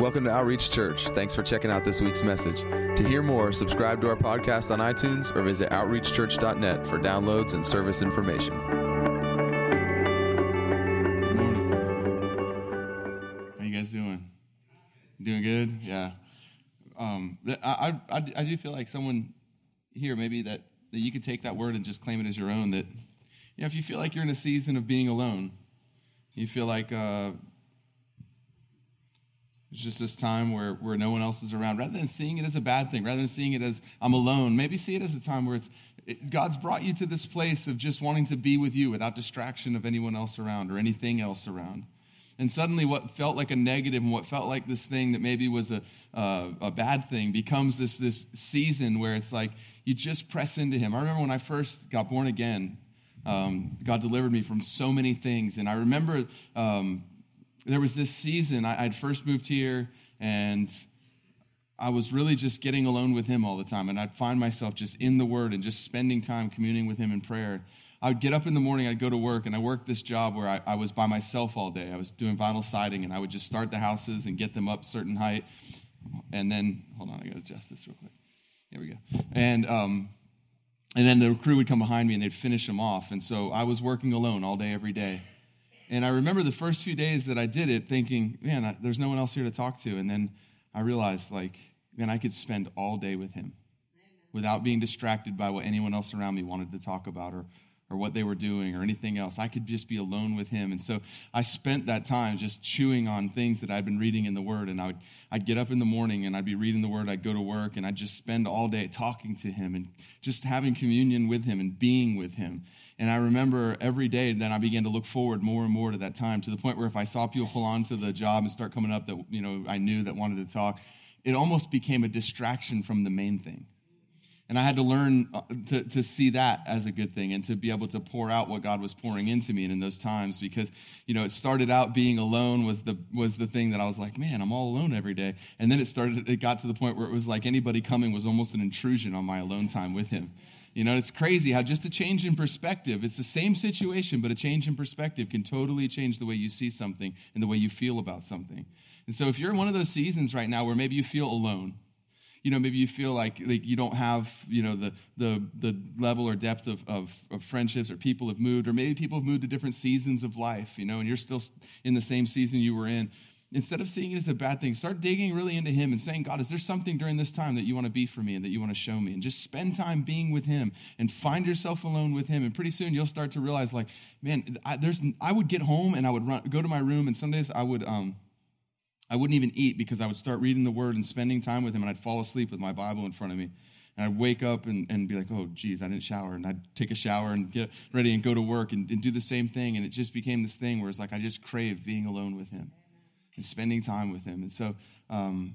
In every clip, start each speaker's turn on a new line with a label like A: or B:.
A: Welcome to Outreach Church. Thanks for checking out this week's message. To hear more, subscribe to our podcast on iTunes or visit outreachchurch.net for downloads and service information.
B: Good morning. How you guys doing? Doing good? Yeah. Um, I, I, I do feel like someone here maybe that, that you could take that word and just claim it as your own. That you know, if you feel like you're in a season of being alone, you feel like uh, it's just this time where, where no one else is around. Rather than seeing it as a bad thing, rather than seeing it as I'm alone, maybe see it as a time where it's it, God's brought you to this place of just wanting to be with you without distraction of anyone else around or anything else around. And suddenly, what felt like a negative and what felt like this thing that maybe was a, uh, a bad thing becomes this, this season where it's like you just press into Him. I remember when I first got born again, um, God delivered me from so many things. And I remember um, there was this season, I, would first moved here and I was really just getting alone with him all the time. And I'd find myself just in the Word and just spending time communing with him in prayer. I would get up in the morning, I'd go to work, and I worked this job where I, I, was by myself all day. I was doing vinyl siding, and I would just start the houses and get them up certain height. And then, hold on, I gotta adjust this real quick. Here we go. And, um, and then the crew would come behind me and they'd finish them off. And so I was working alone all day, every day. And I remember the first few days that I did it thinking, man, I, there's no one else here to talk to. And then I realized, like, man, I could spend all day with him without being distracted by what anyone else around me wanted to talk about or, or what they were doing or anything else. I could just be alone with him. And so I spent that time just chewing on things that I'd been reading in the Word. And I would, I'd get up in the morning and I'd be reading the Word. I'd go to work and I'd just spend all day talking to him and just having communion with him and being with him. And I remember every day then I began to look forward more and more to that time to the point where if I saw people pull on to the job and start coming up that, you know, I knew that wanted to talk, it almost became a distraction from the main thing. And I had to learn uh, to, to see that as a good thing and to be able to pour out what God was pouring into me and in those times because, you know, it started out being alone was the, was the thing that I was like, man, I'm all alone every day. And then it started, it got to the point where it was like anybody coming was almost an intrusion on my alone time with him. You know, it's crazy how just a change in perspective, it's the same situation, but a change in perspective can totally change the way you see something and the way you feel about something. And so if you're in one of those seasons right now where maybe you feel alone, you know, maybe you feel like, like you don't have, you know, the, the, the level or depth of, of, of friendships or people have moved, or maybe people have moved to different seasons of life, you know, and you're still in the same season you were in. Instead of seeing it as a bad thing, start digging really into Him and saying, God, is there something during this time that you want to be for me and that you want to show me? And just spend time being with Him and find yourself alone with Him. And pretty soon you'll start to realize, like, man, I, there's, I would get home and I would run, go to my room, and some days I would, um, I wouldn't even eat because I would start reading the word and spending time with him, and I'd fall asleep with my Bible in front of me. And I'd wake up and, and be like, oh, geez, I didn't shower. And I'd take a shower and get ready and go to work and, and do the same thing. And it just became this thing where it's like I just craved being alone with him and spending time with him. And so, um,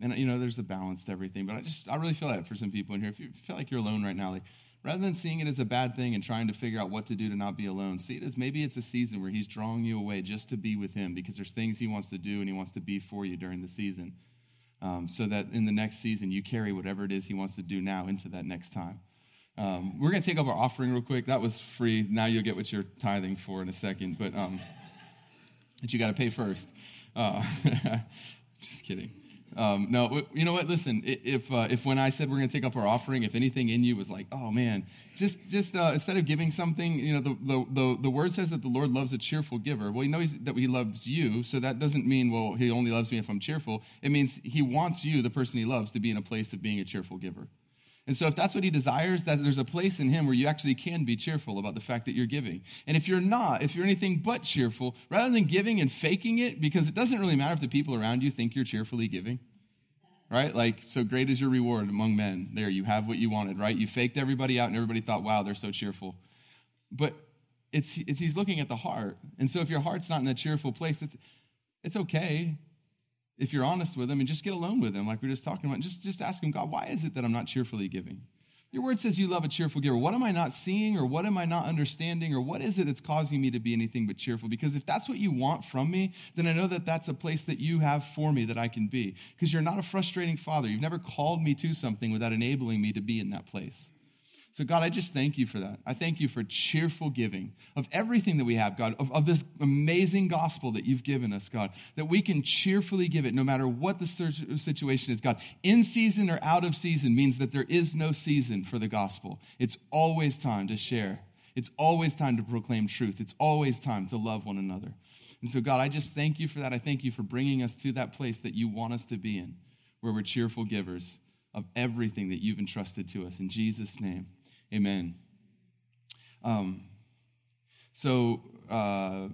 B: and you know, there's a balance to everything. But I just, I really feel that for some people in here. If you feel like you're alone right now, like Rather than seeing it as a bad thing and trying to figure out what to do to not be alone, see it as maybe it's a season where He's drawing you away just to be with Him because there's things He wants to do and He wants to be for you during the season. Um, so that in the next season, you carry whatever it is He wants to do now into that next time. Um, we're going to take up our offering real quick. That was free. Now you'll get what you're tithing for in a second, but, um, but you got to pay first. Uh, just kidding. Um, no, you know what? Listen, if uh, if when I said we're going to take up our offering, if anything in you was like, oh man, just just uh, instead of giving something, you know, the, the, the the word says that the Lord loves a cheerful giver. Well, you know that He loves you, so that doesn't mean well He only loves me if I'm cheerful. It means He wants you, the person He loves, to be in a place of being a cheerful giver. And so, if that's what he desires, that there's a place in him where you actually can be cheerful about the fact that you're giving. And if you're not, if you're anything but cheerful, rather than giving and faking it, because it doesn't really matter if the people around you think you're cheerfully giving, right? Like, so great is your reward among men. There, you have what you wanted, right? You faked everybody out, and everybody thought, wow, they're so cheerful. But it's, it's he's looking at the heart. And so, if your heart's not in a cheerful place, it's, it's okay if you're honest with him and just get alone with him, like we are just talking about. Just, just ask him, God, why is it that I'm not cheerfully giving? Your word says you love a cheerful giver. What am I not seeing, or what am I not understanding, or what is it that's causing me to be anything but cheerful? Because if that's what you want from me, then I know that that's a place that you have for me that I can be. Because you're not a frustrating father. You've never called me to something without enabling me to be in that place. So, God, I just thank you for that. I thank you for cheerful giving of everything that we have, God, of, of, this amazing gospel that you've given us, God, that we can cheerfully give it no matter what the situation is, God. In season or out of season means that there is no season for the gospel. It's always time to share, it's always time to proclaim truth, it's always time to love one another. And so, God, I just thank you for that. I thank you for bringing us to that place that you want us to be in, where we're cheerful givers of everything that you've entrusted to us. In Jesus' name. Amen. Um, so, uh,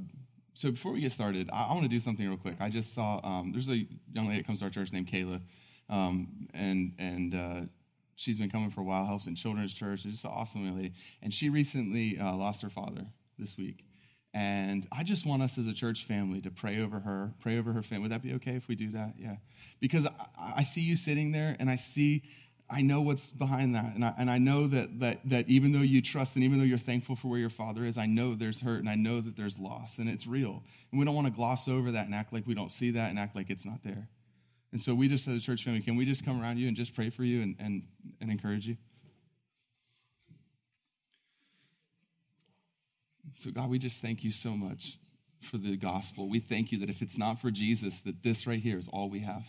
B: so before we get started, I, I want to do something real quick. I just saw um, there's a young lady that comes to our church named Kayla, um, and and uh, she's been coming for a while, helps in children's church. She's just an awesome young lady, and she recently uh, lost her father this week. And I just want us as a church family to pray over her, pray over her family. Would that be okay if we do that? Yeah. Because I, I see you sitting there and I see I know what's behind that. And I, and I know that, that, that even though you trust and even though you're thankful for where your father is, I know there's hurt and I know that there's loss and it's real. And we don't want to gloss over that and act like we don't see that and act like it's not there. And so we just, as a church family, can we just come around you and just pray for you and, and, and encourage you? So, God, we just thank you so much for the gospel. We thank you that if it's not for Jesus, that this right here is all we have.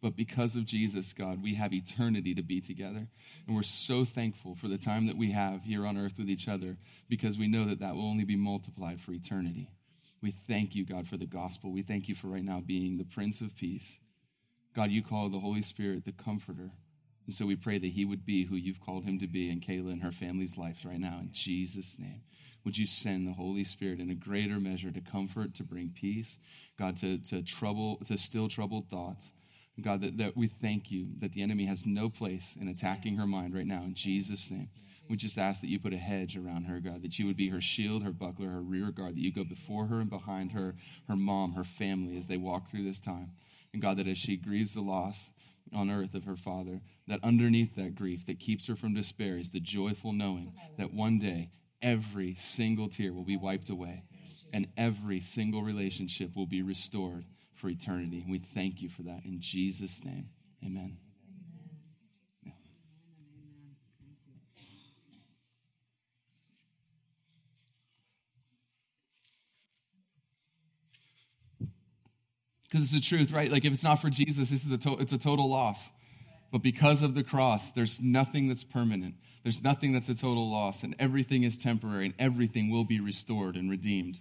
B: But because of Jesus, God, we have eternity to be together. And we're so thankful for the time that we have here on earth with each other because we know that that will only be multiplied for eternity. We thank you, God, for the gospel. We thank you for right now being the Prince of Peace. God, you call the Holy Spirit the Comforter. And so we pray that he would be who you've called him to be in Kayla and her family's life right now, in Jesus' name. Would you send the Holy Spirit in a greater measure to comfort, to bring peace, God, to, to trouble, to still troubled thoughts, God, that, that we thank you that the enemy has no place in attacking her mind right now in Jesus' name. We just ask that you put a hedge around her, God, that you would be her shield, her buckler, her rear guard, that you go before her and behind her, her mom, her family as they walk through this time. And God, that as she grieves the loss on earth of her father, that underneath that grief that keeps her from despair is the joyful knowing that one day every single tear will be wiped away and every single relationship will be restored for eternity. We thank you for that in Jesus' name. Amen. Because it's the truth, right? Like if it's not for Jesus, this is a to- it's a total loss. But because of the cross, there's nothing that's permanent. There's nothing that's a total loss, and everything is temporary, and everything will be restored and redeemed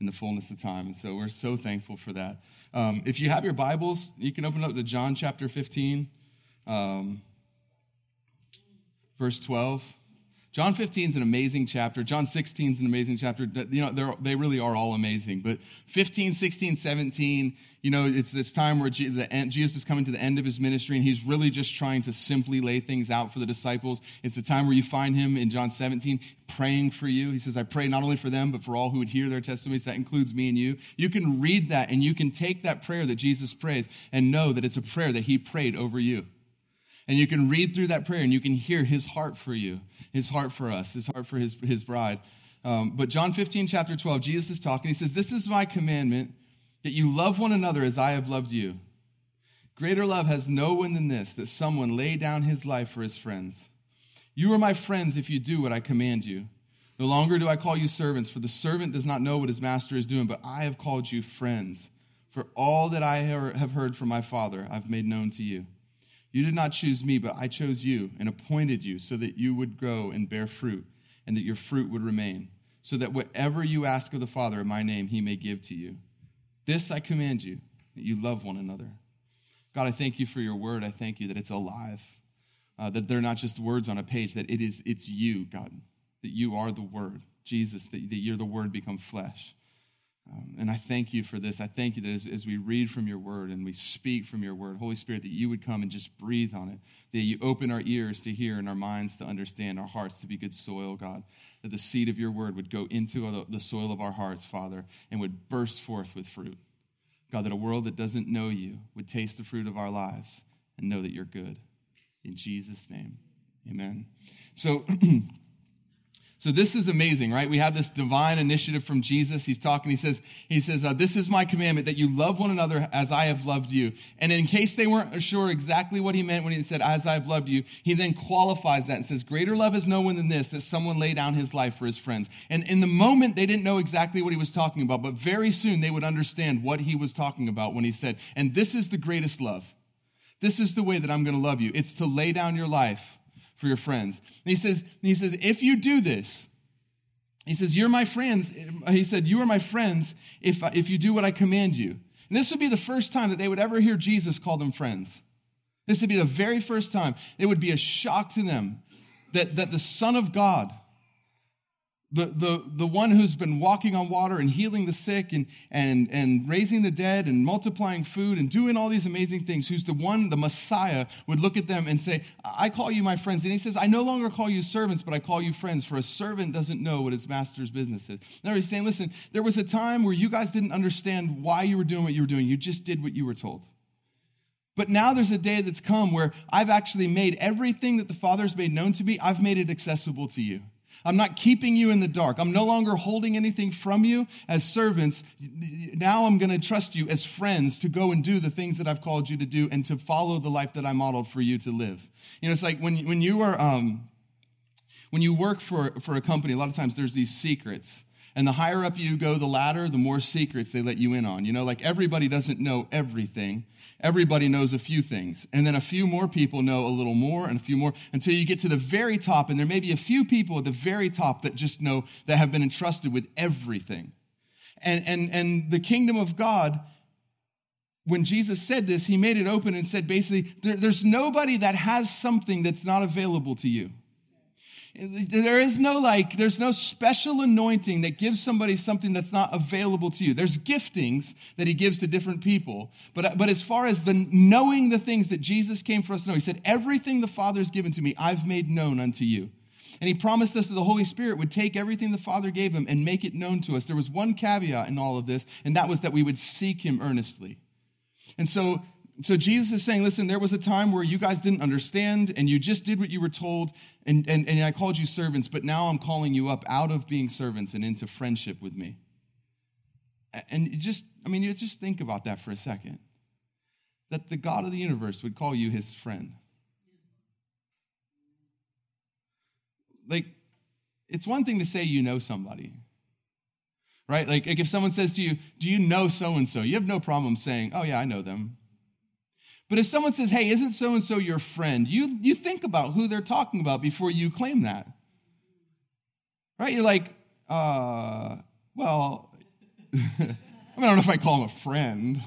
B: in the fullness of time. And so we're so thankful for that. Um, if you have your Bibles, you can open up to John chapter 15, um, verse 12. John 15 is an amazing chapter. John 16 is an amazing chapter. You know, they really are all amazing. But 15, 16, 17, you know, it's this time where Jesus is coming to the end of his ministry and he's really just trying to simply lay things out for the disciples. It's the time where you find him in John 17 praying for you. He says, I pray not only for them, but for all who would hear their testimonies. That includes me and you. You can read that and you can take that prayer that Jesus prays and know that it's a prayer that he prayed over you. And you can read through that prayer and you can hear his heart for you, his heart for us, his heart for his, his bride. Um, but John 15, chapter 12, Jesus is talking. He says, This is my commandment that you love one another as I have loved you. Greater love has no one than this, that someone lay down his life for his friends. You are my friends if you do what I command you. No longer do I call you servants, for the servant does not know what his master is doing, but I have called you friends. For all that I have heard from my Father, I've made known to you. You did not choose me, but I chose you and appointed you so that you would grow and bear fruit, and that your fruit would remain, so that whatever you ask of the Father in my name, he may give to you. This I command you, that you love one another. God, I thank you for your word. I thank you that it's alive, uh, that they're not just words on a page, that it is, it's you, God, that you are the word. Jesus, that, that you're the word become flesh. Um, and I thank you for this. I thank you that as, as, we read from your word and we speak from your word, Holy Spirit, that you would come and just breathe on it, that you open our ears to hear and our minds to understand, our hearts to be good soil, God, that the seed of your word would go into the soil of our hearts, Father, and would burst forth with fruit. God, that a world that doesn't know you would taste the fruit of our lives and know that you're good. In Jesus' name, amen. So, So this is amazing, right? We have this divine initiative from Jesus. He's talking. He says, he says, uh, this is my commandment that you love one another as I have loved you. And in case they weren't sure exactly what he meant when he said, as I've loved you, he then qualifies that and says, greater love is no one than this, that someone lay down his life for his friends. And in the moment, they didn't know exactly what he was talking about, but very soon they would understand what he was talking about when he said, and this is the greatest love. This is the way that I'm going to love you. It's to lay down your life for your friends. And he says, he says, if you do this, he says, You're my friends. He said, You are my friends if, if you do what I command you. And this would be the first time that they would ever hear Jesus call them friends. This would be the very first time. It would be a shock to them that, that the Son of God the, the, the one who's been walking on water and healing the sick and, and, and raising the dead and multiplying food and doing all these amazing things, who's the one, the Messiah, would look at them and say, I call you my friends. And he says, I no longer call you servants, but I call you friends, for a servant doesn't know what his master's business is. Now he's saying, listen, there was a time where you guys didn't understand why you were doing what you were doing. You just did what you were told. But now there's a day that's come where I've actually made everything that the Father's made known to me, I've made it accessible to you. I'm not keeping you in the dark. I'm no longer holding anything from you as servants. Now I'm going to trust you as friends to go and do the things that I've called you to do and to follow the life that I modeled for you to live. You know, it's like when, when you are, um, when you work for, for a company, a lot of times there's these secrets. And the higher up you go the ladder, the more secrets they let you in on. You know, like everybody doesn't know everything everybody knows a few things. And then a few more people know a little more and a few more until you get to the very top. And there may be a few people at the very top that just know that have been entrusted with everything. And, and, and the kingdom of God, when Jesus said this, he made it open and said basically, there, there's nobody that has something that's not available to you. There is no like, there's no special anointing that gives somebody something that's not available to you. There's giftings that he gives to different people. But, but as far as the knowing the things that Jesus came for us to know, he said, Everything the Father has given to me, I've made known unto you. And he promised us that the Holy Spirit would take everything the Father gave him and make it known to us. There was one caveat in all of this, and that was that we would seek him earnestly. And so so Jesus is saying, listen, there was a time where you guys didn't understand and you just did what you were told, and, and, and I called you servants, but now I'm calling you up out of being servants and into friendship with me. And just, I mean, you just think about that for a second. That the God of the universe would call you his friend. Like, it's one thing to say you know somebody, right? Like, like if someone says to you, Do you know so and so? You have no problem saying, Oh, yeah, I know them. But if someone says, hey, isn't so and so your friend? You, you think about who they're talking about before you claim that. Right? You're like, uh, well, I, mean, I don't know if I call him a friend.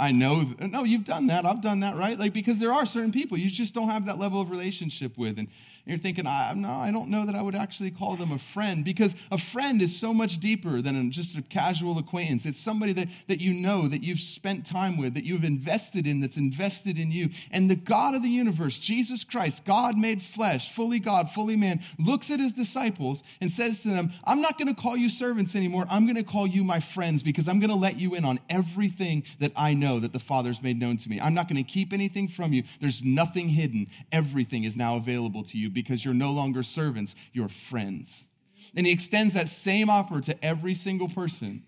B: I know. No, you've done that. I've done that, right? Like, because there are certain people you just don't have that level of relationship with. And you're thinking, I, no, I don't know that I would actually call them a friend because a friend is so much deeper than just a casual acquaintance. It's somebody that, that you know, that you've spent time with, that you've invested in, that's invested in you. And the God of the universe, Jesus Christ, God made flesh, fully God, fully man, looks at his disciples and says to them, I'm not going to call you servants anymore. I'm going to call you my friends because I'm going to let you in on everything that I know that the Father's made known to me. I'm not going to keep anything from you. There's nothing hidden. Everything is now available to you because you're no longer servants, you're friends. And he extends that same offer to every single person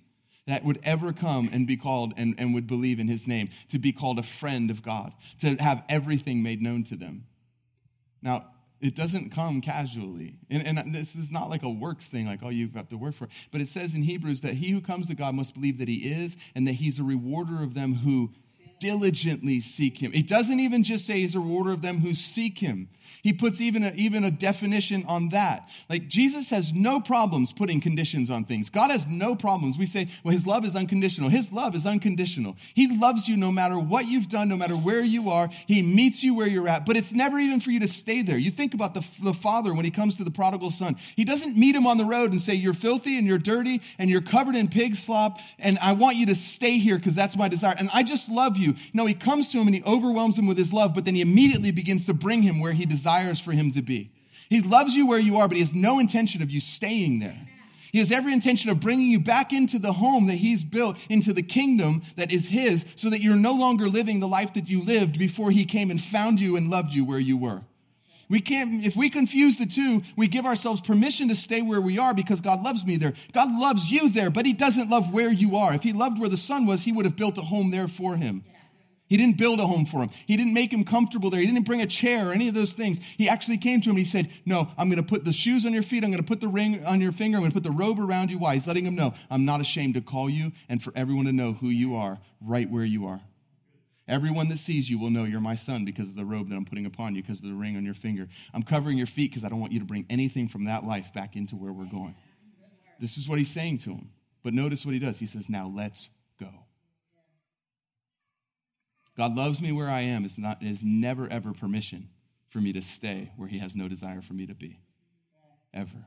B: that would ever come and be called and, and would believe in his name, to be called a friend of God, to have everything made known to them. Now, it doesn't come casually. And, and, this is not like a works thing, like, oh, you have got to work for it. But it says in Hebrews that he who comes to God must believe that he is and that he's a rewarder of them who diligently seek him. It doesn't even just say he's a rewarder of them who seek him. He puts even a, even a definition on that. Like Jesus has no problems putting conditions on things. God has no problems. We say, well, his love is unconditional. His love is unconditional. He loves you no matter what you've done, no matter where you are. He meets you where you're at, but it's never even for you to stay there. You think about the, the father when he comes to the prodigal son. He doesn't meet him on the road and say, you're filthy and you're dirty and you're covered in pig slop and I want you to stay here because that's my desire. And I just love you. No, he comes to him and he overwhelms him with his love, but then he immediately begins to bring him where he desires for him to be. He loves you where you are, but he has no intention of you staying there. He has every intention of bringing you back into the home that he's built, into the kingdom that is his, so that you're no longer living the life that you lived before he came and found you and loved you where you were. We can't, if we confuse the two, we give ourselves permission to stay where we are because God loves me there. God loves you there, but He doesn't love where you are. If He loved where the son was, He would have built a home there for him. He didn't build a home for him. He didn't make him comfortable there. He didn't bring a chair or any of those things. He actually came to him and he said, No, I'm going to put the shoes on your feet. I'm going to put the ring on your finger. I'm going to put the robe around you. Why? He's letting him know, I'm not ashamed to call you and for everyone to know who you are right where you are. Everyone that sees you will know you're my son because of the robe that I'm putting upon you, because of the ring on your finger. I'm covering your feet because I don't want you to bring anything from that life back into where we're going. This is what he's saying to him. But notice what he does. He says, Now let's. God loves me where I am is, not, is never, ever permission for me to stay where he has no desire for me to be. Ever.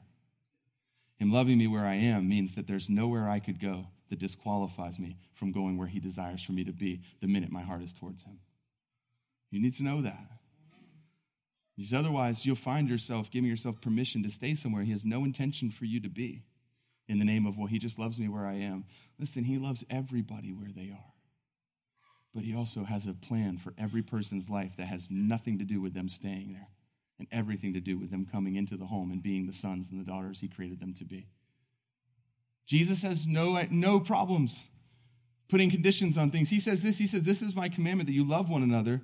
B: Him loving me where I am means that there's nowhere I could go that disqualifies me from going where He desires for me to be the minute my heart is towards Him. You need to know that. Because otherwise, you'll find yourself giving yourself permission to stay somewhere He has no intention for you to be in the name of, well, He just loves me where I am. Listen, He loves everybody where they are. But He also has a plan for every person's life that has nothing to do with them staying there and everything to do with them coming into the home and being the sons and the daughters He created them to be. Jesus has no, no problems putting conditions on things. He says this He says, This is my commandment that you love one another.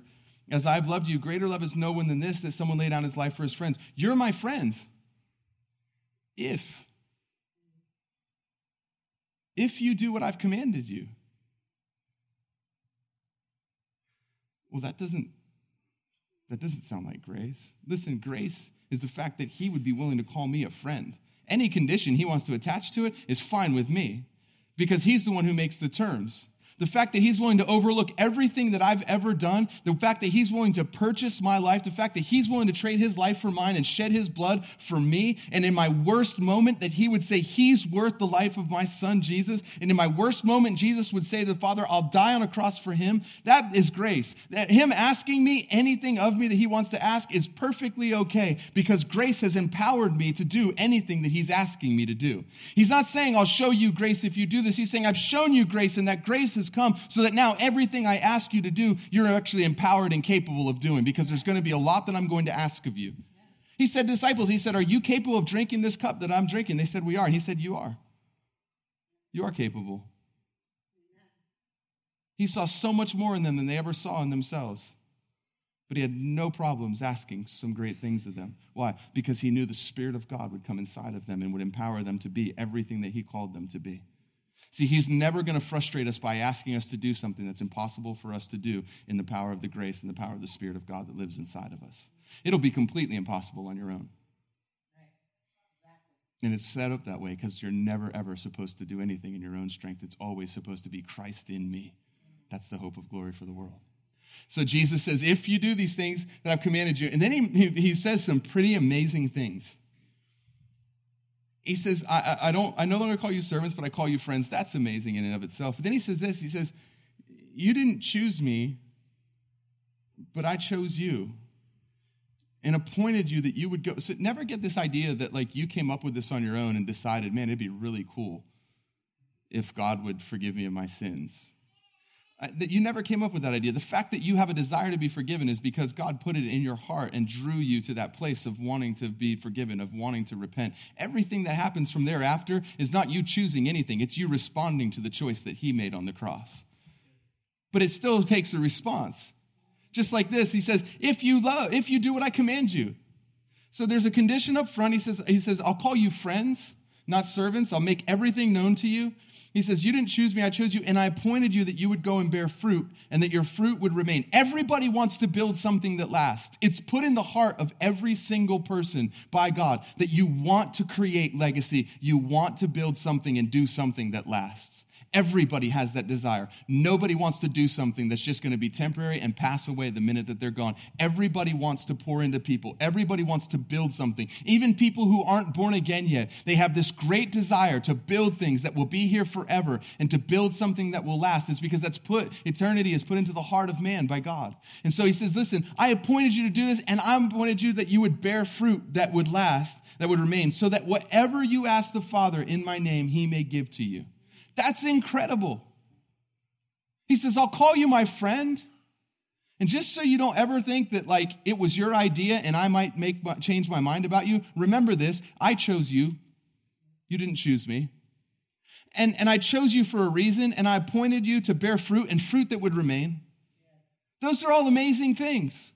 B: As I've loved you, greater love is no one than this, that someone lay down his life for his friends. You're my friends. If, if you do what I've commanded you. Well, that doesn't, that doesn't sound like grace. Listen, grace is the fact that he would be willing to call me a friend. Any condition he wants to attach to it is fine with me because he's the one who makes the terms. The fact that he's willing to overlook everything that I've ever done, the fact that he's willing to purchase my life, the fact that he's willing to trade his life for mine and shed his blood for me, and in my worst moment, that he would say he's worth the life of my son Jesus, and in my worst moment, Jesus would say to the Father, I'll die on a cross for him, that is grace. That him asking me anything of me that he wants to ask is perfectly okay because grace has empowered me to do anything that he's asking me to do. He's not saying, I'll show you grace if you do this. He's saying, I've shown you grace, and that grace is come so that now everything I ask you to do, you're actually empowered and capable of doing because there's going to be a lot that I'm going to ask of you. He said, disciples, he said, Are you capable of drinking this cup that I'm drinking? They said, We are. And he said, You are. You are capable. He saw so much more in them than they ever saw in themselves. But he had no problems asking some great things of them. Why? Because he knew the Spirit of God would come inside of them and would empower them to be everything that he called them to be. See, he's never going to frustrate us by asking us to do something that's impossible for us to do in the power of the grace and the power of the Spirit of God that lives inside of us. It'll be completely impossible on your own. And it's set up that way because you're never, ever supposed to do anything in your own strength. It's always supposed to be Christ in me. That's the hope of glory for the world. So Jesus says, If you do these things that I've commanded you, and then he, he says some pretty amazing things he says, I, I, don't, I no longer call you servants, but I call you friends. That's amazing in and of itself. But then he says this he says, You didn't choose me, but I chose you and appointed you that you would go. So never get this idea that like you came up with this on your own and decided, man, it'd be really cool if God would forgive me of my sins that you never came up with that idea. The fact that you have a desire to be forgiven is because God put it in your heart and drew you to that place of wanting to be forgiven, of wanting to repent. Everything that happens from thereafter is not you choosing anything, it's you responding to the choice that He made on the cross. But it still takes a response. Just like this, He says, If you love, if you do what I command you. So there's a condition up front. He says, he says I'll call you friends, not servants. I'll make everything known to you. He says, You didn't choose me, I chose you, and I appointed you that you would go and bear fruit and that your fruit would remain. Everybody wants to build something that lasts. It's put in the heart of every single person by God that you want to create legacy. You want to build something and do something that lasts. Everybody has that desire. Nobody wants to do something that's just going to be temporary and pass away the minute that they're gone. Everybody wants to pour into people. Everybody wants to build something. Even people who aren't born again yet, they have this great desire to build things that will be here forever and to build something that will last. It's because that's put, eternity is put into the heart of man by God. And so he says, listen, I appointed you to do this and I appointed you that you would bear fruit that would last, that would remain, so that whatever you ask the Father in my name, he may give to you. That's incredible. He says, I'll call you my friend. And just so you don't ever think that like it was your idea and I might make my, change my mind about you, remember this, I chose you. You didn't choose me. And, and I chose you for a reason, and I appointed you to bear fruit and fruit that would remain. Those are all amazing things.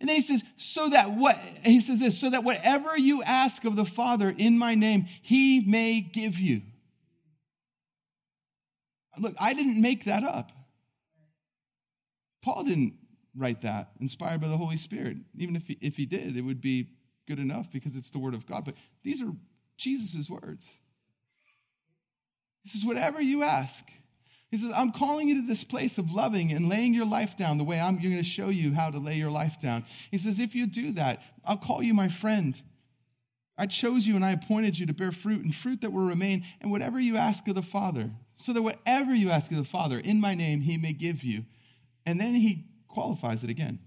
B: And then he says, so that what, he says this, so that whatever you ask of the Father in my name, he may give you. Look, I didn't make that up. Paul didn't write that, inspired by the Holy Spirit. Even if he, if he did, it would be good enough because it's the Word of God. But these are Jesus' words. He says, whatever you ask. He says, I'm calling you to this place of loving and laying your life down the way I'm going to show you how to lay your life down. He says, if you do that, I'll call you my friend. I chose you and I appointed you to bear fruit and fruit that will remain, and whatever you ask of the Father, so that whatever you ask of the Father in my name, he may give you. And then he qualifies it again.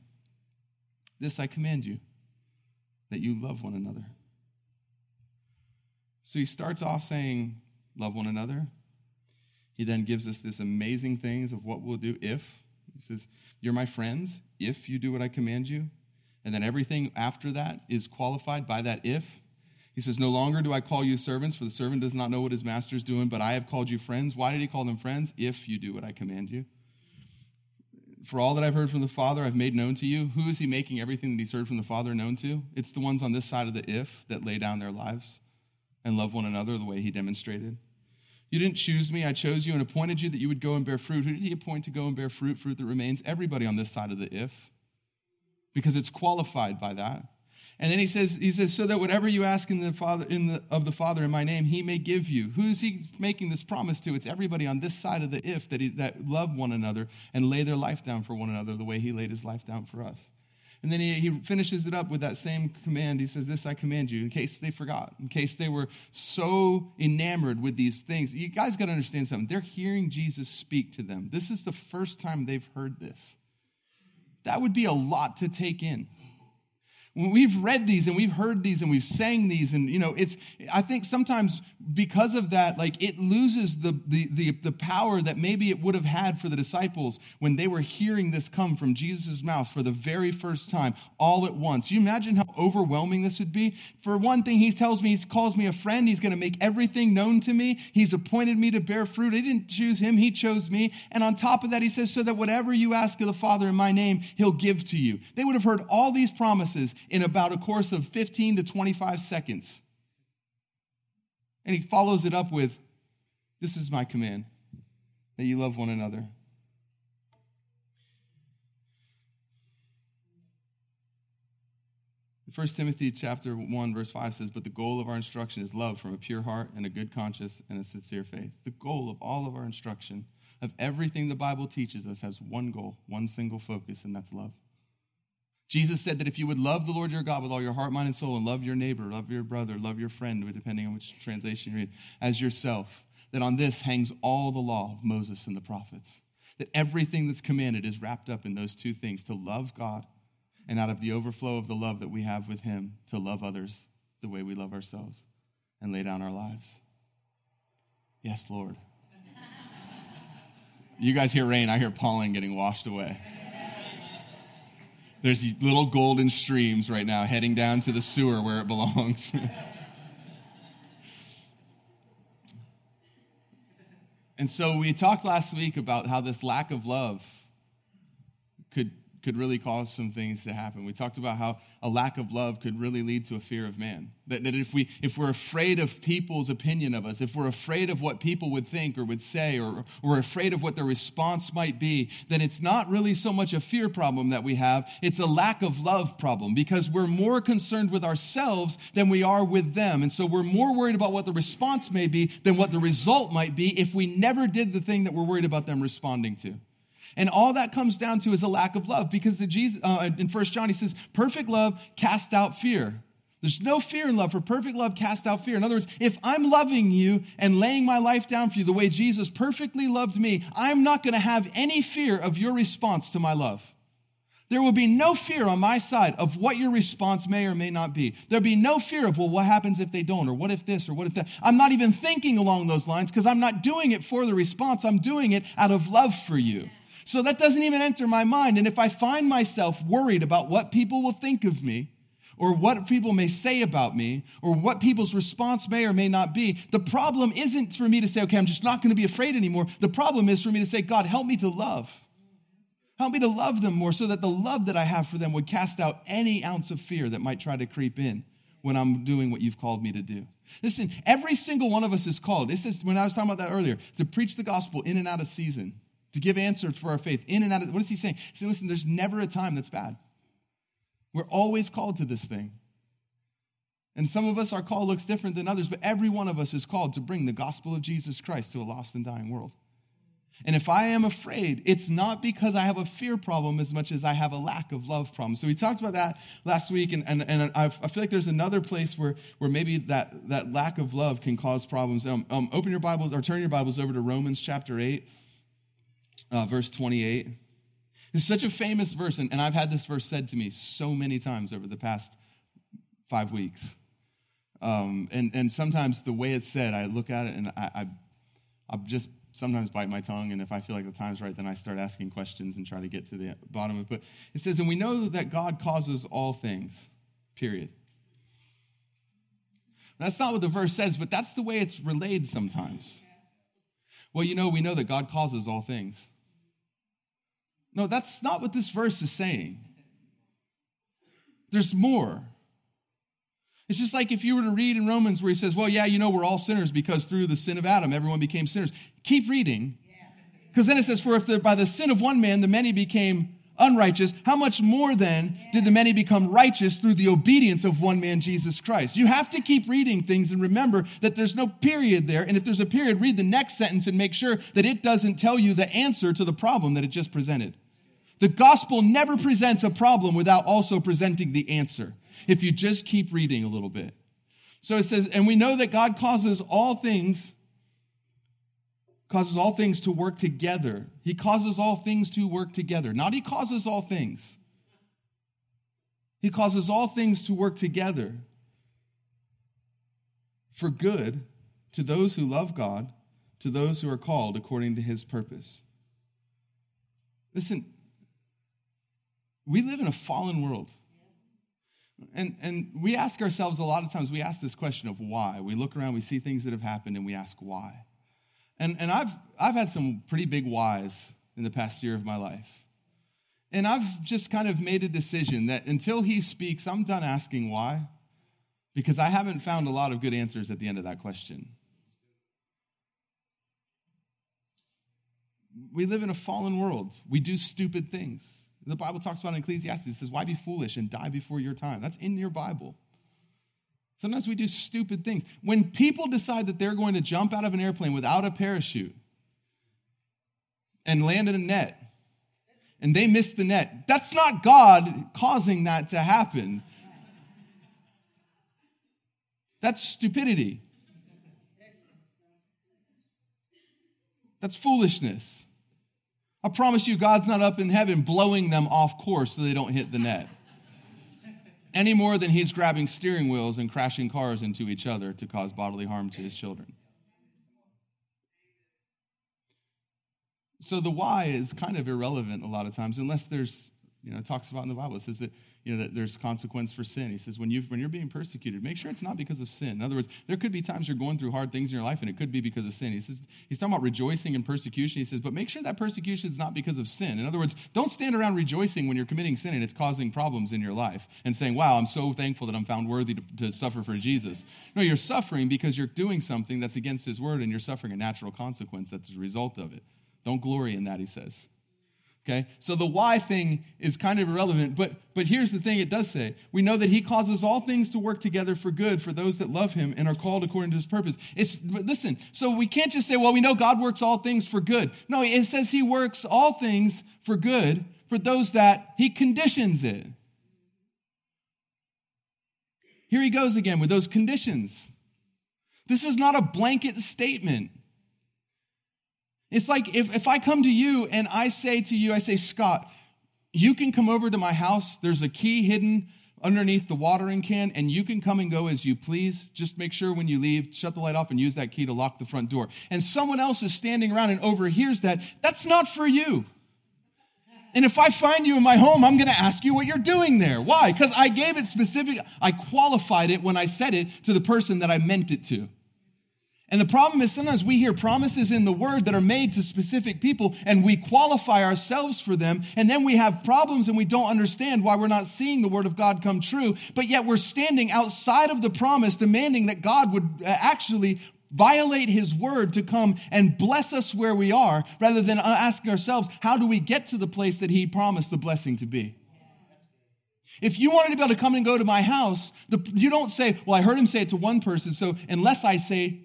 B: This I command you, that you love one another. So he starts off saying, Love one another. He then gives us this amazing things of what we'll do if. He says, You're my friends if you do what I command you. And then everything after that is qualified by that if. He says, No longer do I call you servants, for the servant does not know what his master is doing, but I have called you friends. Why did he call them friends? If you do what I command you. For all that I've heard from the Father, I've made known to you. Who is he making everything that he's heard from the Father known to? It's the ones on this side of the if that lay down their lives and love one another the way he demonstrated. You didn't choose me, I chose you and appointed you that you would go and bear fruit. Who did he appoint to go and bear fruit? Fruit that remains? Everybody on this side of the if, because it's qualified by that. And then he says, he says, so that whatever you ask in the Father in the, of the Father in my name, he may give you. Who's he making this promise to? It's everybody on this side of the if that, he, that love one another and lay their life down for one another the way he laid his life down for us. And then he, he finishes it up with that same command. He says, This I command you, in case they forgot, in case they were so enamored with these things. You guys got to understand something. They're hearing Jesus speak to them. This is the first time they've heard this. That would be a lot to take in we've read these and we've heard these and we've sang these and you know it's i think sometimes because of that like it loses the, the the the, power that maybe it would have had for the disciples when they were hearing this come from jesus' mouth for the very first time all at once. You imagine how overwhelming this would be? For one thing he tells me he calls me a friend. He's going to make everything known to me. He's appointed me to bear fruit. I didn't choose him. He chose me. And on top of that he says so that whatever you ask of the father in my name he'll give to you. They would have heard all these promises in about a course of 15 to 25 seconds. And he follows it up with, This is my command, that you love one another. First Timothy chapter 1, verse 5 says, But the goal of our instruction is love from a pure heart and a good conscience and a sincere faith. The goal of all of our instruction, of everything the Bible teaches us, has one goal, one single focus, and that's love. Jesus said that if you would love the Lord your God with all your heart, mind, and soul, and love your neighbor, love your brother, love your friend, depending on which translation you read, as yourself, that on this hangs all the law of Moses and the prophets. That everything that's commanded is wrapped up in those two things to love God, and out of the overflow of the love that we have with Him, to love others the way we love ourselves and lay down our lives. Yes, Lord. you guys hear rain, I hear pollen getting washed away. There's these little golden streams right now heading down to the sewer where it belongs. and so we talked last week about how this lack of love could really cause some things to happen. We talked about how a lack of love could really lead to a fear of man. That, that if, we, if we're afraid of people's opinion of us, if we're afraid of what people would think or would say, or, or we're afraid of what their response might be, then it's not really so much a fear problem that we have, it's a lack of love problem because we're more concerned with ourselves than we are with them. And so we're more worried about what the response may be than what the result might be if we never did the thing that we're worried about them responding to. And all that comes down to is a lack of love because Jesus, uh, in First John, he says, perfect love casts out fear. There's no fear in love, for perfect love casts out fear. In other words, if I'm loving you and laying my life down for you the way Jesus perfectly loved me, I'm not going to have any fear of your response to my love. There will be no fear on my side of what your response may or may not be. There'll be no fear of, well, what happens if they don't, or what if this, or what if that. I'm not even thinking along those lines because I'm not doing it for the response. I'm doing it out of love for you. So that doesn't even enter my mind. And if I find myself worried about what people will think of me, or what people may say about me, or what people's response may or may not be, the problem isn't for me to say, okay, I'm just not going to be afraid anymore. The problem is for me to say, God, help me to love. Help me to love them more so that the love that I have for them would cast out any ounce of fear that might try to creep in when I'm doing what you've called me to do. Listen, every single one of us is called. This is when I was talking about that earlier, to preach the gospel in and out of season, to give answers for our faith in and out of what is he saying? He's saying, listen, there's never a time that's bad. We're always called to this thing. And some of us, our call looks different than others, but every one of us is called to bring the gospel of Jesus Christ to a lost and dying world. And if I am afraid, it's not because I have a fear problem as much as I have a lack of love problem. So we talked about that last week, and, and, and i feel like there's another place where, where maybe that, that lack of love can cause problems. Um, um, open your Bibles or turn your Bibles over to Romans chapter 8, uh, verse 28. It's such a famous verse, and, and I've had this verse said to me so many times over the past five weeks. Um, and, and sometimes the way it's said, I look at it and I, I, I just sometimes bite my tongue. And if I feel like the time's right, then I start asking questions and try to get to the bottom of it. But it says, and we know that God causes all things, period. That's not what the verse says, but that's the way it's relayed sometimes. Well, you know, we know that God causes all things. No, that's not what this verse is saying. There's more. It's just like if you were to read in Romans where he says, Well, yeah, you know, we're all sinners because through the sin of Adam, everyone became sinners. Keep reading. Because then it says, For if the, by the sin of one man the many became unrighteous, how much more then did the many become righteous through the obedience of one man, Jesus Christ? You have to keep reading things and remember that there's no period there. And if there's a period, read the next sentence and make sure that it doesn't tell you the answer to the problem that it just presented. The gospel never presents a problem without also presenting the answer. If you just keep reading a little bit. So it says, and we know that God causes all things causes all things to work together. He causes all things to work together. Not he causes all things. He causes all things to work together for good to those who love God, to those who are called according to his purpose. Listen, we live in a fallen world. And, and we ask ourselves a lot of times, we ask this question of why. We look around, we see things that have happened, and we ask why. And, and I've, I've had some pretty big whys in the past year of my life. And I've just kind of made a decision that until he speaks, I'm done asking why, because I haven't found a lot of good answers at the end of that question. We live in a fallen world, we do stupid things. The Bible talks about in Ecclesiastes, it says, Why be foolish and die before your time? That's in your Bible. Sometimes we do stupid things. When people decide that they're going to jump out of an airplane without a parachute and land in a net, and they miss the net, that's not God causing that to happen. That's stupidity. That's foolishness. I promise you, God's not up in heaven blowing them off course so they don't hit the net. Any more than he's grabbing steering wheels and crashing cars into each other to cause bodily harm to his children. So the why is kind of irrelevant a lot of times, unless there's, you know, talks about in the Bible. It says that you know, that there's consequence for sin. He says, when, you when you're being persecuted, make sure it's not because of sin. In other words, there could be times you're going through hard things in your life, and it could be because of sin. He says, he's talking about rejoicing in persecution. He says, but make sure that persecution is not because of sin. In other words, don't stand around rejoicing when you're committing sin and it's causing problems in your life and saying, wow, I'm so thankful that I'm found worthy to, to suffer for Jesus. No, you're suffering because you're doing something that's against his word, and you're suffering a natural consequence that's a result of it. Don't glory in that, he says. Okay? So the why thing is kind of irrelevant, but but here's the thing it does say. We know that he causes all things to work together for good for those that love him and are called according to his purpose. It's listen, so we can't just say, well, we know God works all things for good. No, it says he works all things for good for those that he conditions it. Here he goes again with those conditions. This is not a blanket statement. It's like if, if I come to you and I say to you, I say, Scott, you can come over to my house. There's a key hidden underneath the watering can, and you can come and go as you please. Just make sure when you leave, shut the light off and use that key to lock the front door. And someone else is standing around and overhears that. That's not for you. And if I find you in my home, I'm going to ask you what you're doing there. Why? Because I gave it specific, I qualified it when I said it to the person that I meant it to. And the problem is sometimes we hear promises in the word that are made to specific people and we qualify ourselves for them. And then we have problems and we don't understand why we're not seeing the word of God come true. But yet we're standing outside of the promise demanding that God would uh, actually violate his word to come and bless us where we are rather than asking ourselves, how do we get to the place that he promised the blessing to be? If you wanted to be able to come and go to my house, the, you don't say, well, I heard him say it to one person, so unless I say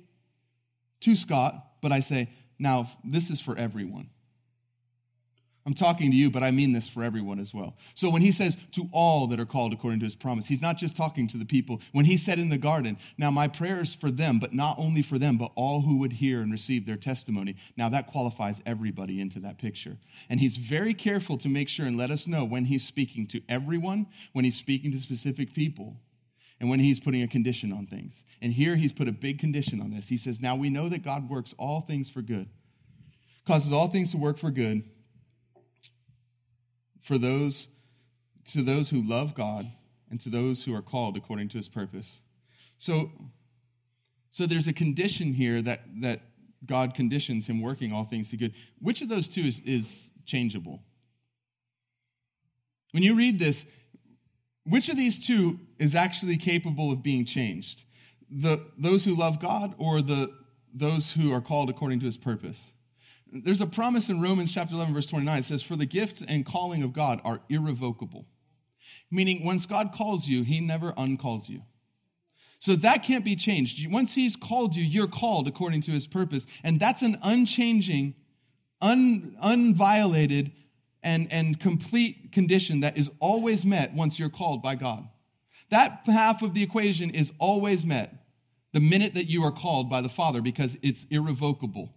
B: to Scott, but I say, now this is for everyone. I'm talking to you, but I mean this for everyone as well. So when he says to all that are called according to his promise, he's not just talking to the people. When he said in the garden, now my prayer is for them, but not only for them, but all who would hear and receive their testimony. Now that qualifies everybody into that picture. And he's very careful to make sure and let us know when he's speaking to everyone, when he's speaking to specific people, and when he's putting a condition on things. And here he's put a big condition on this. He says, Now we know that God works all things for good, causes all things to work for good for those to those who love God and to those who are called according to his purpose. So so there's a condition here that that God conditions him working all things to good. Which of those two is, is changeable? When you read this, which of these two is actually capable of being changed? The, those who love God or the, those who are called according to his purpose? There's a promise in Romans chapter 11, verse 29. It says, For the gift and calling of God are irrevocable. Meaning, once God calls you, he never uncalls you. So that can't be changed. Once he's called you, you're called according to his purpose. And that's an unchanging, un, unviolated, and, and complete condition that is always met once you're called by God. That half of the equation is always met the minute that you are called by the Father because it's irrevocable.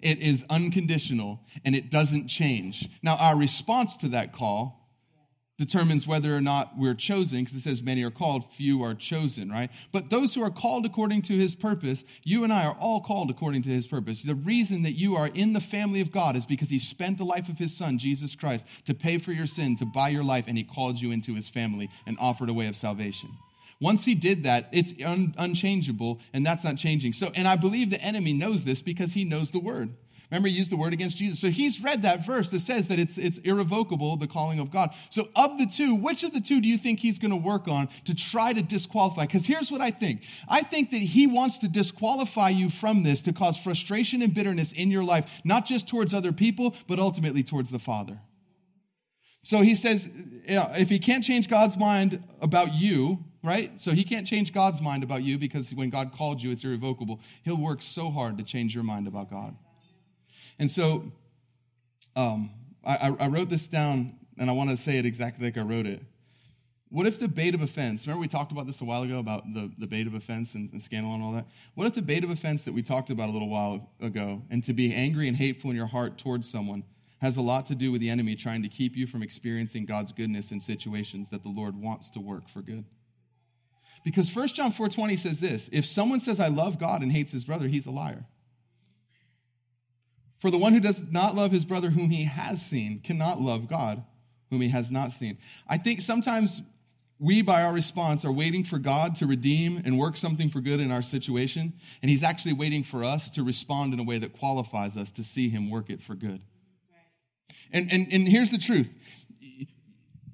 B: It is unconditional and it doesn't change. Now, our response to that call determines whether or not we're chosen, because it says many are called, few are chosen, right? But those who are called according to his purpose, you and I are all called according to his purpose. The reason that you are in the family of God is because he spent the life of his son, Jesus Christ, to pay for your sin, to buy your life, and he called you into his family and offered a way of salvation. Once he did that, it's un- unchangeable, and that's not changing. So, and I believe the enemy knows this because he knows the word. Remember, he used the word against Jesus. So he's read that verse that says that it's, it's irrevocable, the calling of God. So, of the two, which of the two do you think he's going to work on to try to disqualify? Because here's what I think I think that he wants to disqualify you from this to cause frustration and bitterness in your life, not just towards other people, but ultimately towards the Father. So he says, if he can't change God's mind about you, right? So he can't change God's mind about you because when God called you, it's irrevocable. He'll work so hard to change your mind about God. And so um, I, I wrote this down, and I want to say it exactly like I wrote it. What if the bait of offense, remember we talked about this a while ago about the, the bait of offense and, and scandal and all that? What if the bait of offense that we talked about a little while ago, and to be angry and hateful in your heart towards someone, has a lot to do with the enemy trying to keep you from experiencing God's goodness in situations that the Lord wants to work for good. Because 1 John 4:20 says this, if someone says I love God and hates his brother, he's a liar. For the one who does not love his brother whom he has seen cannot love God whom he has not seen. I think sometimes we, by our response, are waiting for God to redeem and work something for good in our situation, and he's actually waiting for us to respond in a way that qualifies us to see him work it for good. And, and, and here's the truth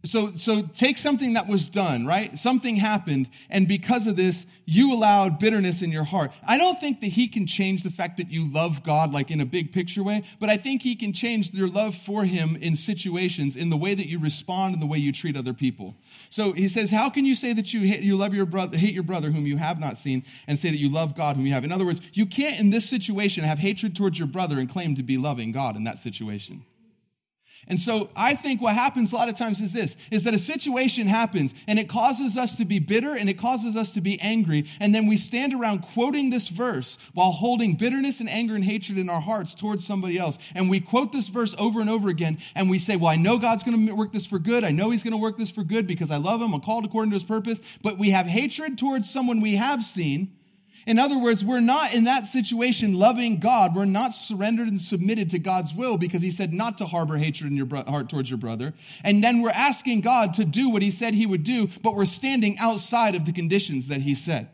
B: so, so take something that was done, right? Something happened, and because of this, you allowed bitterness in your heart. I don't think that he can change the fact that you love God like in a big picture way, but I think he can change your love for him in situations, in the way that you respond and the way you treat other people. So he says, How can you say that you hate, you love your brother, hate your brother whom you have not seen, and say that you love God whom you have? In other words, you can't in this situation have hatred towards your brother and claim to be loving God in that situation. And so I think what happens a lot of times is this, is that a situation happens and it causes us to be bitter and it causes us to be angry. And then we stand around quoting this verse while holding bitterness and anger and hatred in our hearts towards somebody else. And we quote this verse over and over again and we say, well, I know God's going to work this for good. I know he's going to work this for good because I love him. I'm called according to his purpose. But we have hatred towards someone we have seen In other words, we're not in that situation loving God. We're not surrendered and submitted to God's will because He said not to harbor hatred in your bro- heart towards your brother. And then we're asking God to do what He said He would do, but we're standing outside of the conditions that He said.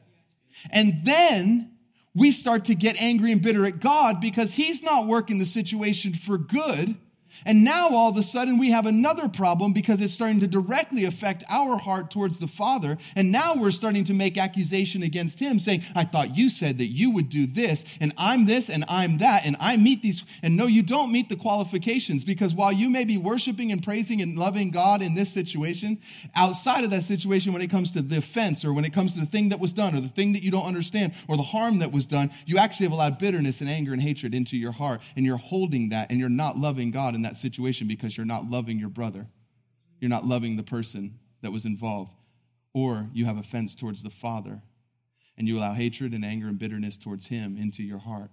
B: And then we start to get angry and bitter at God because He's not working the situation for good and now all of a sudden we have another problem because it's starting to directly affect our heart towards the Father. And now we're starting to make accusation against him saying, I thought you said that you would do this and I'm this and I'm that and I meet these. And no, you don't meet the qualifications because while you may be worshiping and praising and loving God in this situation, outside of that situation, when it comes to the offense or when it comes to the thing that was done or the thing that you don't understand or the harm that was done, you actually have allowed bitterness and anger and hatred into your heart and you're holding that and you're not loving God in that that situation because you're not loving your brother. You're not loving the person that was involved. Or you have offense towards the Father and you allow hatred and anger and bitterness towards him into your heart.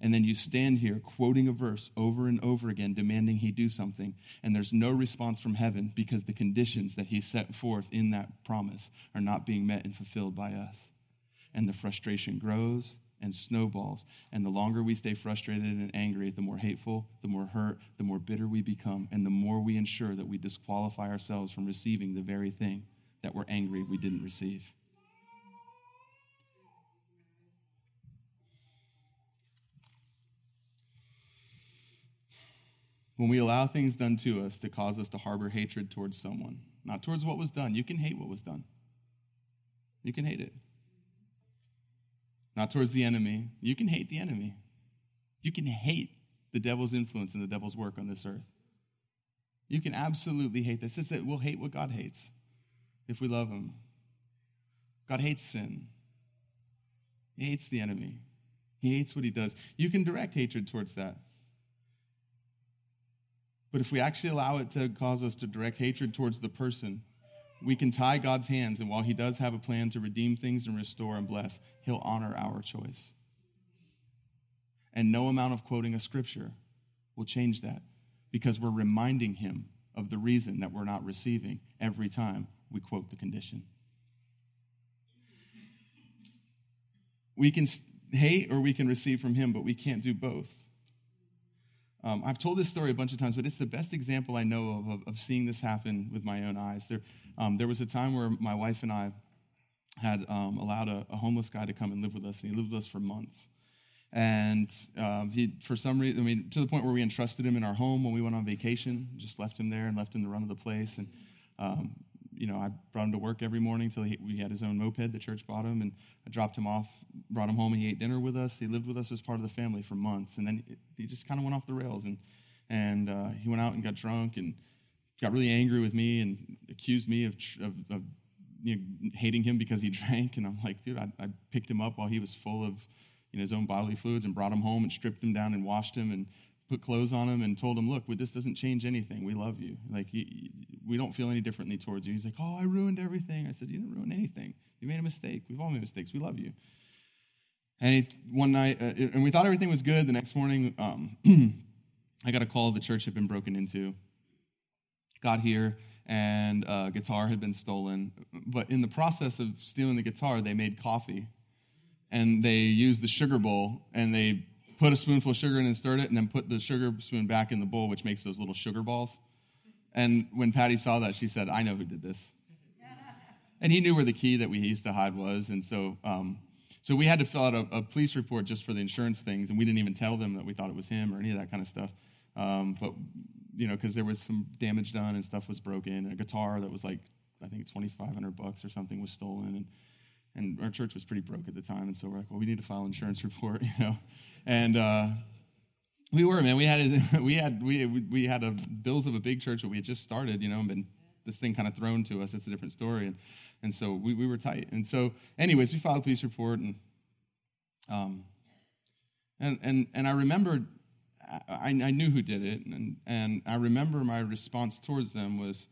B: And then you stand here quoting a verse over and over again, demanding he do something, and there's no response from heaven because the conditions that he set forth in that promise are not being met and fulfilled by us. And the frustration grows and snowballs. And the longer we stay frustrated and angry, the more hateful, the more hurt, the more bitter we become, and the more we ensure that we disqualify ourselves from receiving the very thing that we're angry we didn't receive. When we allow things done to us to cause us to harbor hatred towards someone, not towards what was done, you can hate what was done. You can hate it not towards the enemy. You can hate the enemy. You can hate the devil's influence and the devil's work on this earth. You can absolutely hate this. It's that we'll hate what God hates if we love him. God hates sin. He hates the enemy. He hates what he does. You can direct hatred towards that. But if we actually allow it to cause us to direct hatred towards the person, we can tie God's hands, and while He does have a plan to redeem things and restore and bless, He'll honor our choice. And no amount of quoting a scripture will change that because we're reminding Him of the reason that we're not receiving every time we quote the condition. We can hate or we can receive from Him, but we can't do both. Um, I've told this story a bunch of times, but it's the best example I know of, of, of seeing this happen with my own eyes. There, um, there was a time where my wife and I had um, allowed a, a, homeless guy to come and live with us, and he lived with us for months. And um, he, for some reason, I mean, to the point where we entrusted him in our home when we went on vacation, just left him there and left him to run of the place. And, um, you know, I brought him to work every morning until he, he had his own moped. The church bought him, and I dropped him off, brought him home, and he ate dinner with us. He lived with us as part of the family for months. And then he just kind of went off the rails. And, and uh, he went out and got drunk and got really angry with me and accused me of, of, of you know, hating him because he drank. And I'm like, dude, I, I picked him up while he was full of you know, his own bodily fluids and brought him home and stripped him down and washed him and put clothes on him and told him, look, this doesn't change anything. We love you. Like, we don't feel any differently towards you. He's like, oh, I ruined everything. I said, you didn't ruin anything. You made a mistake. We've all made mistakes. We love you. And he, one night, uh, and we thought everything was good. The next morning, um, I got a call the church had been broken into. Got here, and a guitar had been stolen. But in the process of stealing the guitar, they made coffee. And they used the sugar bowl, and they put a spoonful of sugar in and stirred it, and then put the sugar spoon back in the bowl, which makes those little sugar balls. And when Patty saw that, she said, I know who did this. and he knew where the key that we used to hide was. And so, um, so we had to fill out a, a, police report just for the insurance things, and we didn't even tell them that we thought it was him or any of that kind of stuff. Um, but, you know, because there was some damage done and stuff was broken. A guitar that was like, I think 2,500 bucks or something was stolen. And and our church was pretty broke at the time, and so we're like, well, we need to file an insurance report, you know, and uh, we were, man. We had we had we we had a bills of a big church that we had just started, you know, and been this thing kind of thrown to us. It's a different story, and and so we, we were tight. And so, anyways, we filed a police report, and um, and and and I remembered, I, I knew who did it, and and I remember my response towards them was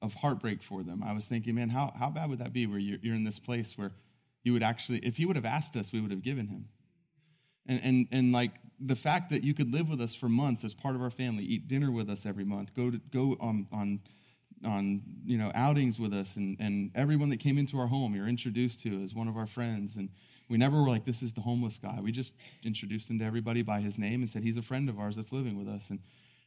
B: of heartbreak for them. I was thinking, man, how how bad would that be where you're, you're in this place where you would actually, if he would have asked us, we would have given him. And, and, and like the fact that you could live with us for months as part of our family, eat dinner with us every month, go, to, go on, on, on you know, outings with us, and, and everyone that came into our home you're introduced to as one of our friends. And, We never were like, this is the homeless guy. We just introduced him to everybody by his name and said, he's a friend of ours that's living with us. And,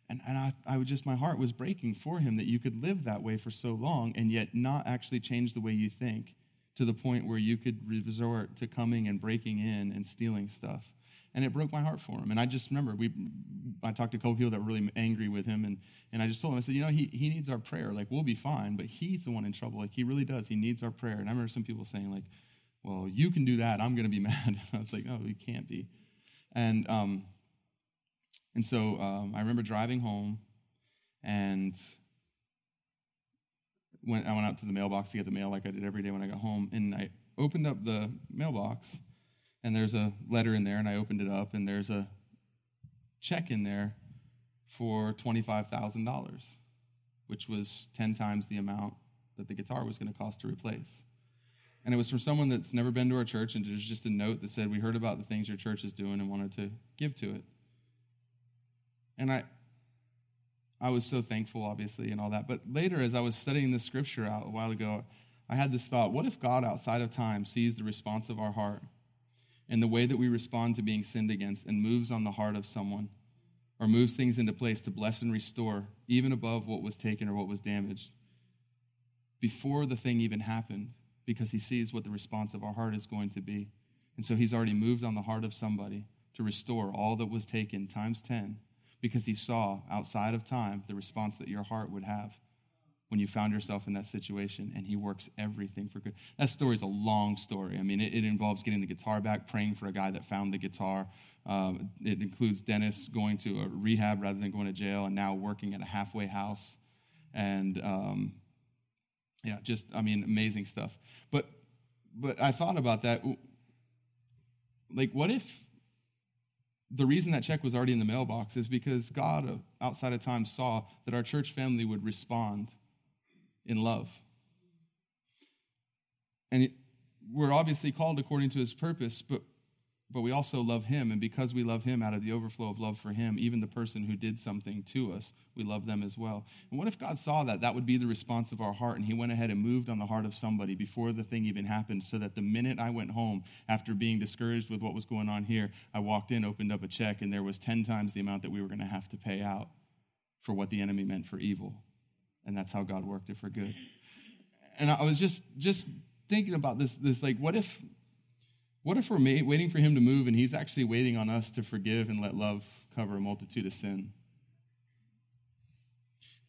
B: and, and I, I just, my heart was breaking for him that you could live that way for so long and yet not actually change the way you think to the point where you could resort to coming and breaking in and stealing stuff. And it broke my heart for him. And I just remember, we, I talked to people that were really angry with him, and, and I just told him, I said, you know, he, he needs our prayer. Like, we'll be fine, but he's the one in trouble. Like, he really does. He needs our prayer. And I remember some people saying, like, well, you can do that. I'm going to be mad. I was like, oh, you can't be. And, um, and so um, I remember driving home, and went, I went out to the mailbox to get the mail like I did every day when I got home. And I opened up the mailbox, and there's a letter in there, and I opened it up, and there's a check in there for $25,000, which was 10 times the amount that the guitar was going to cost to replace. And it was from someone that's never been to our church, and there's just a note that said, We heard about the things your church is doing and wanted to give to it. And I, I was so thankful, obviously, and all that. But later, as I was studying this scripture out a while ago, I had this thought what if God outside of time sees the response of our heart and the way that we respond to being sinned against and moves on the heart of someone or moves things into place to bless and restore, even above what was taken or what was damaged, before the thing even happened, because he sees what the response of our heart is going to be. And so he's already moved on the heart of somebody to restore all that was taken times 10 because he saw outside of time the response that your heart would have when you found yourself in that situation, and he works everything for good. That story is a long story. I mean, it, it involves getting the guitar back, praying for a guy that found the guitar. Um, it includes Dennis going to a rehab rather than going to jail, and now working at a halfway house. And um, yeah, just I mean, amazing stuff. But but I thought about that. Like, what if the reason that check was already in the mailbox is because God, uh, outside of time, saw that our church family would respond in love. And it, we're obviously called according to his purpose, but but we also love him. And because we love him out of the overflow of love for him, even the person who did something to us, we love them as well. And what if God saw that? That would be the response of our heart. And he went ahead and moved on the heart of somebody before the thing even happened, so that the minute I went home after being discouraged with what was going on here, I walked in, opened up a check, and there was 10 times the amount that we were going to have to pay out for what the enemy meant for evil. And that's how God worked it for good. And I was just, just thinking about this, this like, what if what if we're waiting for him to move and he's actually waiting on us to forgive and let love cover a multitude of sin?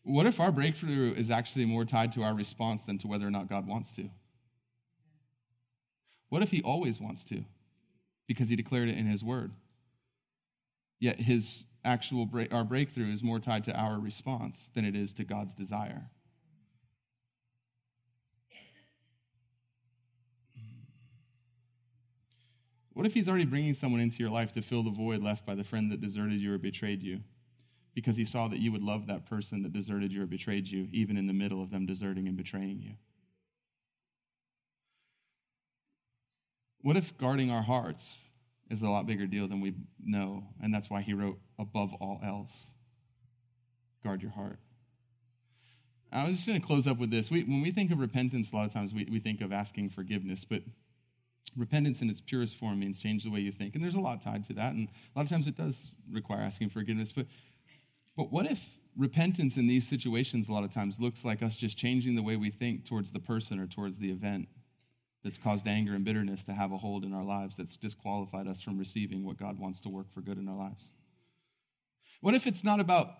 B: What if our breakthrough is actually more tied to our response than to whether or not God wants to? What if he always wants to? Because he declared it in his word. Yet his actual break, our breakthrough is more tied to our response than it is to God's desire. What if he's already bringing someone into your life to fill the void left by the friend that deserted you or betrayed you? Because he saw that you would love that person that deserted you or betrayed you, even in the middle of them deserting and betraying you. What if guarding our hearts is a lot bigger deal than we know? And that's why he wrote, above all else, guard your heart. I was just going to close up with this. We, when we think of repentance, a lot of times we, we think of asking forgiveness, but repentance in its purest form means change the way you think. And there's a lot tied to that. And a lot of times it does require asking forgiveness. But, but what if repentance in these situations a lot of times looks like us just changing the way we think towards the person or towards the event that's caused anger and bitterness to have a hold in our lives that's disqualified us from receiving what God wants to work for good in our lives? What if it's not about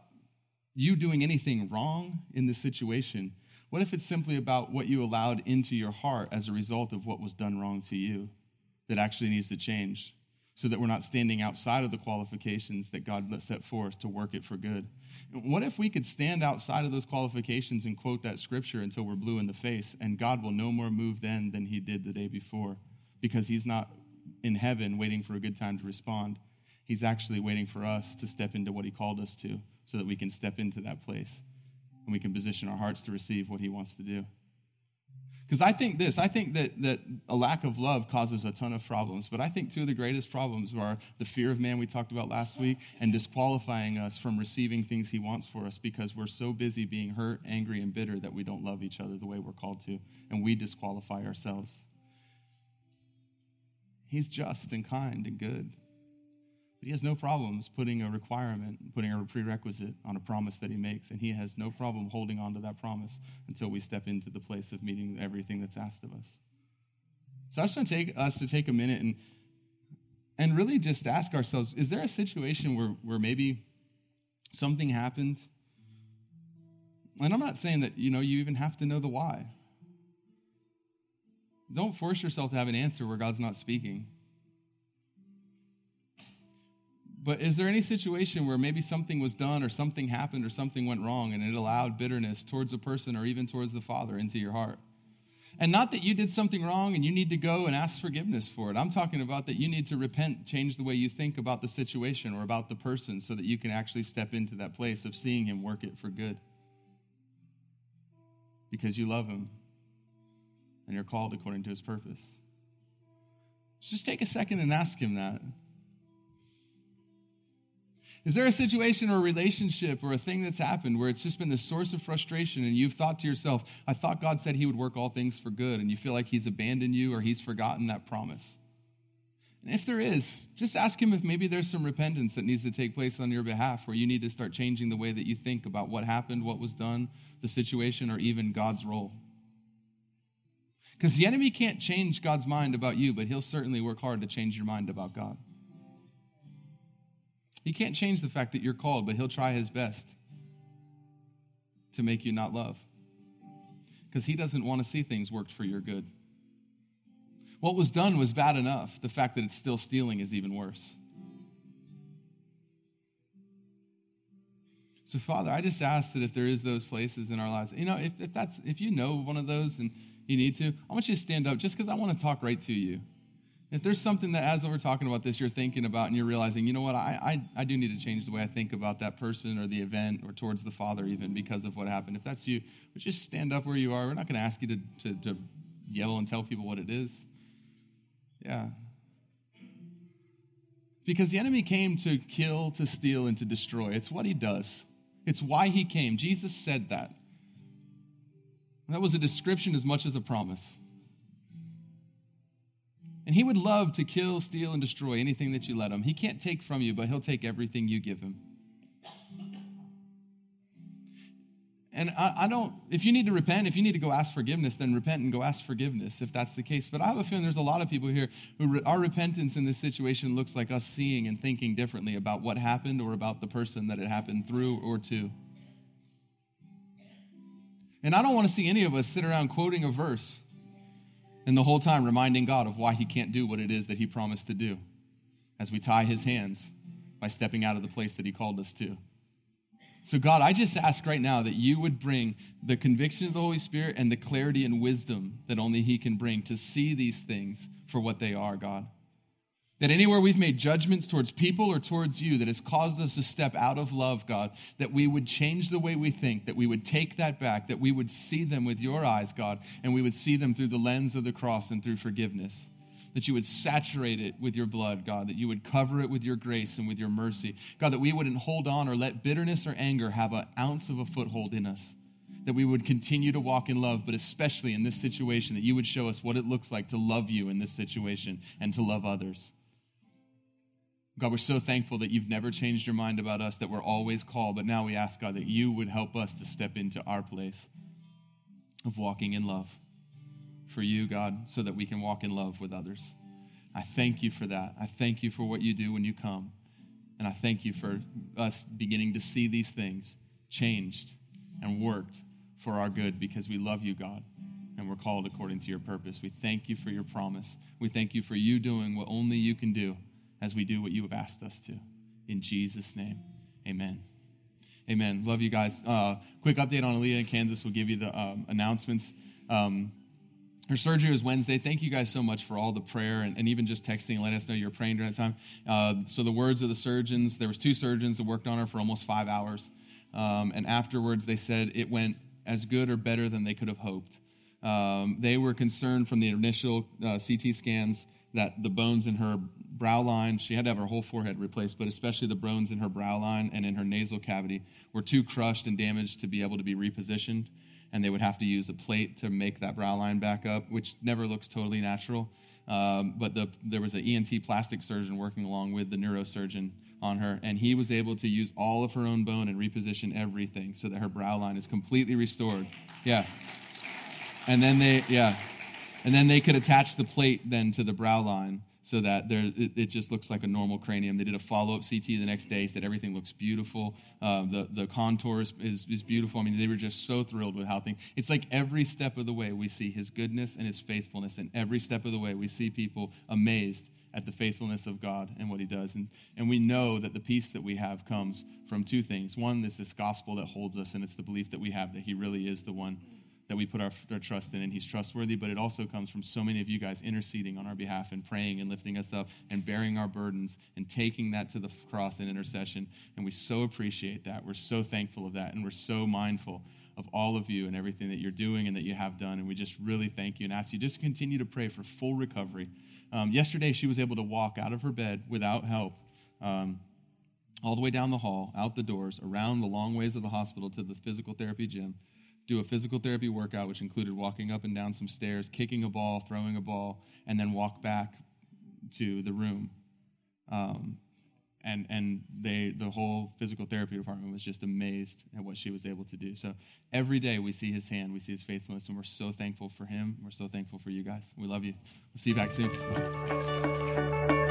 B: you doing anything wrong in this situation? What if it's simply about what you allowed into your heart as a result of what was done wrong to you that actually needs to change so that we're not standing outside of the qualifications that God set forth to work it for good? What if we could stand outside of those qualifications and quote that scripture until we're blue in the face and God will no more move then than he did the day before because he's not in heaven waiting for a good time to respond. He's actually waiting for us to step into what he called us to so that we can step into that place and we can position our hearts to receive what he wants to do. Because I think this, I think that, that a lack of love causes a ton of problems, but I think two of the greatest problems are the fear of man we talked about last week and disqualifying us from receiving things he wants for us because we're so busy being hurt, angry, and bitter that we don't love each other the way we're called to, and we disqualify ourselves. He's just and kind and good. But he has no problems putting a requirement, putting a prerequisite on a promise that he makes. And he has no problem holding on to that promise until we step into the place of meeting everything that's asked of us. So I just want to take us to take a minute and, and really just ask ourselves is there a situation where, where maybe something happened? And I'm not saying that you know you even have to know the why. Don't force yourself to have an answer where God's not speaking. But is there any situation where maybe something was done or something happened or something went wrong and it allowed bitterness towards a person or even towards the Father into your heart? And not that you did something wrong and you need to go and ask forgiveness for it. I'm talking about that you need to repent, change the way you think about the situation or about the person so that you can actually step into that place of seeing Him work it for good. Because you love Him and you're called according to His purpose. Just take a second and ask Him that. Is there a situation or a relationship or a thing that's happened where it's just been the source of frustration and you've thought to yourself, I thought God said he would work all things for good, and you feel like he's abandoned you or he's forgotten that promise? And if there is, just ask him if maybe there's some repentance that needs to take place on your behalf where you need to start changing the way that you think about what happened, what was done, the situation, or even God's role. Because the enemy can't change God's mind about you, but he'll certainly work hard to change your mind about God. He can't change the fact that you're called, but he'll try his best to make you not love. Because he doesn't want to see things worked for your good. What was done was bad enough. The fact that it's still stealing is even worse. So, Father, I just ask that if there is those places in our lives, you know, if, if that's if you know one of those and you need to, I want you to stand up just because I want to talk right to you. If there's something that, as we're talking about this, you're thinking about and you're realizing, you know what, I, I, I do need to change the way I think about that person or the event or towards the Father, even because of what happened. If that's you, just stand up where you are. We're not going to ask you to, to, to yell and tell people what it is. Yeah. Because the enemy came to kill, to steal, and to destroy. It's what he does, it's why he came. Jesus said that. That was a description as much as a promise. And he would love to kill, steal, and destroy anything that you let him. He can't take from you, but he'll take everything you give him. And I, I, don't, if you need to repent, if you need to go ask forgiveness, then repent and go ask forgiveness if that's the case. But I have a feeling there's a lot of people here who re, our repentance in this situation looks like us seeing and thinking differently about what happened or about the person that it happened through or to. And I don't want to see any of us sit around quoting a verse and the whole time reminding God of why he can't do what it is that he promised to do as we tie his hands by stepping out of the place that he called us to. So, God, I just ask right now that you would bring the conviction of the Holy Spirit and the clarity and wisdom that only He can bring to see these things for what they are, God. That anywhere we've made judgments towards people or towards you that has caused us to step out of love, God, that we would change the way we think, that we would take that back, that we would see them with your eyes, God, and we would see them through the lens of the cross and through forgiveness. That you would saturate it with your blood, God, that you would cover it with your grace and with your mercy. God, that we wouldn't hold on or let bitterness or anger have an ounce of a foothold in us. That we would continue to walk in love, but especially in this situation, that you would show us what it looks like to love you in this situation and to love others. God, we're so thankful that you've never changed your mind about us, that we're always called. But now we ask, God, that you would help us to step into our place of walking in love for you, God, so that we can walk in love with others. I thank you for that. I thank you for what you do when you come. And I thank you for us beginning to see these things changed and worked for our good because we love you, God, and we're called according to your purpose. We thank you for your promise. We thank you for you doing what only you can do as we do what you have asked us to. In Jesus' name, amen. Amen. Love you guys. Uh, quick update on Aaliyah in Kansas. We'll give you the um, announcements. Um, her surgery was Wednesday. Thank you guys so much for all the prayer and, and even just texting and letting us know you're praying during that time. Uh, so the words of the surgeons, there was two surgeons that worked on her for almost five hours. Um, and afterwards, they said it went as good or better than they could have hoped. Um, they were concerned from the initial uh, CT scans that the bones in her brow line, she had to have her whole forehead replaced, but especially the bones in her brow line and in her nasal cavity were too crushed and damaged to be able to be repositioned. And they would have to use a plate to make that brow line back up, which never looks totally natural. Um, but the, there was an ENT plastic surgeon working along with the neurosurgeon on her, and he was able to use all of her own bone and reposition everything so that her brow line is completely restored. Yeah. And then they, yeah. And then they could attach the plate then to the brow line so that there, it, it, just looks like a normal cranium. They did a follow up CT the next day, said everything looks beautiful. Uh, the, the contours is, is beautiful. I mean, they were just so thrilled with how things. It's like every step of the way we see his goodness and his faithfulness, and every step of the way we see people amazed at the faithfulness of God and what he does. And, and we know that the peace that we have comes from two things. One is this gospel that holds us, and it's the belief that we have that he really is the one that we put our, our trust in, and He's trustworthy. But it also comes from so many of you guys interceding on our behalf and praying and lifting us up and bearing our burdens and taking that to the cross in intercession. And we so appreciate that. We're so thankful of that, and we're so mindful of all of you and everything that you're doing and that you have done. And we just really thank you and ask you just continue to pray for full recovery. Um, yesterday, she was able to walk out of her bed without help. Um, all the way down the hall, out the doors, around the long ways of the hospital to the physical therapy gym do a physical therapy workout, which included walking up and down some stairs, kicking a ball, throwing a ball, and then walk back to the room. Um, and and they the whole physical therapy department was just amazed at what she was able to do. So every day we see his hand, we see his faithfulness, and we're so thankful for him. We're so thankful for you guys. We love you. We'll see you back soon.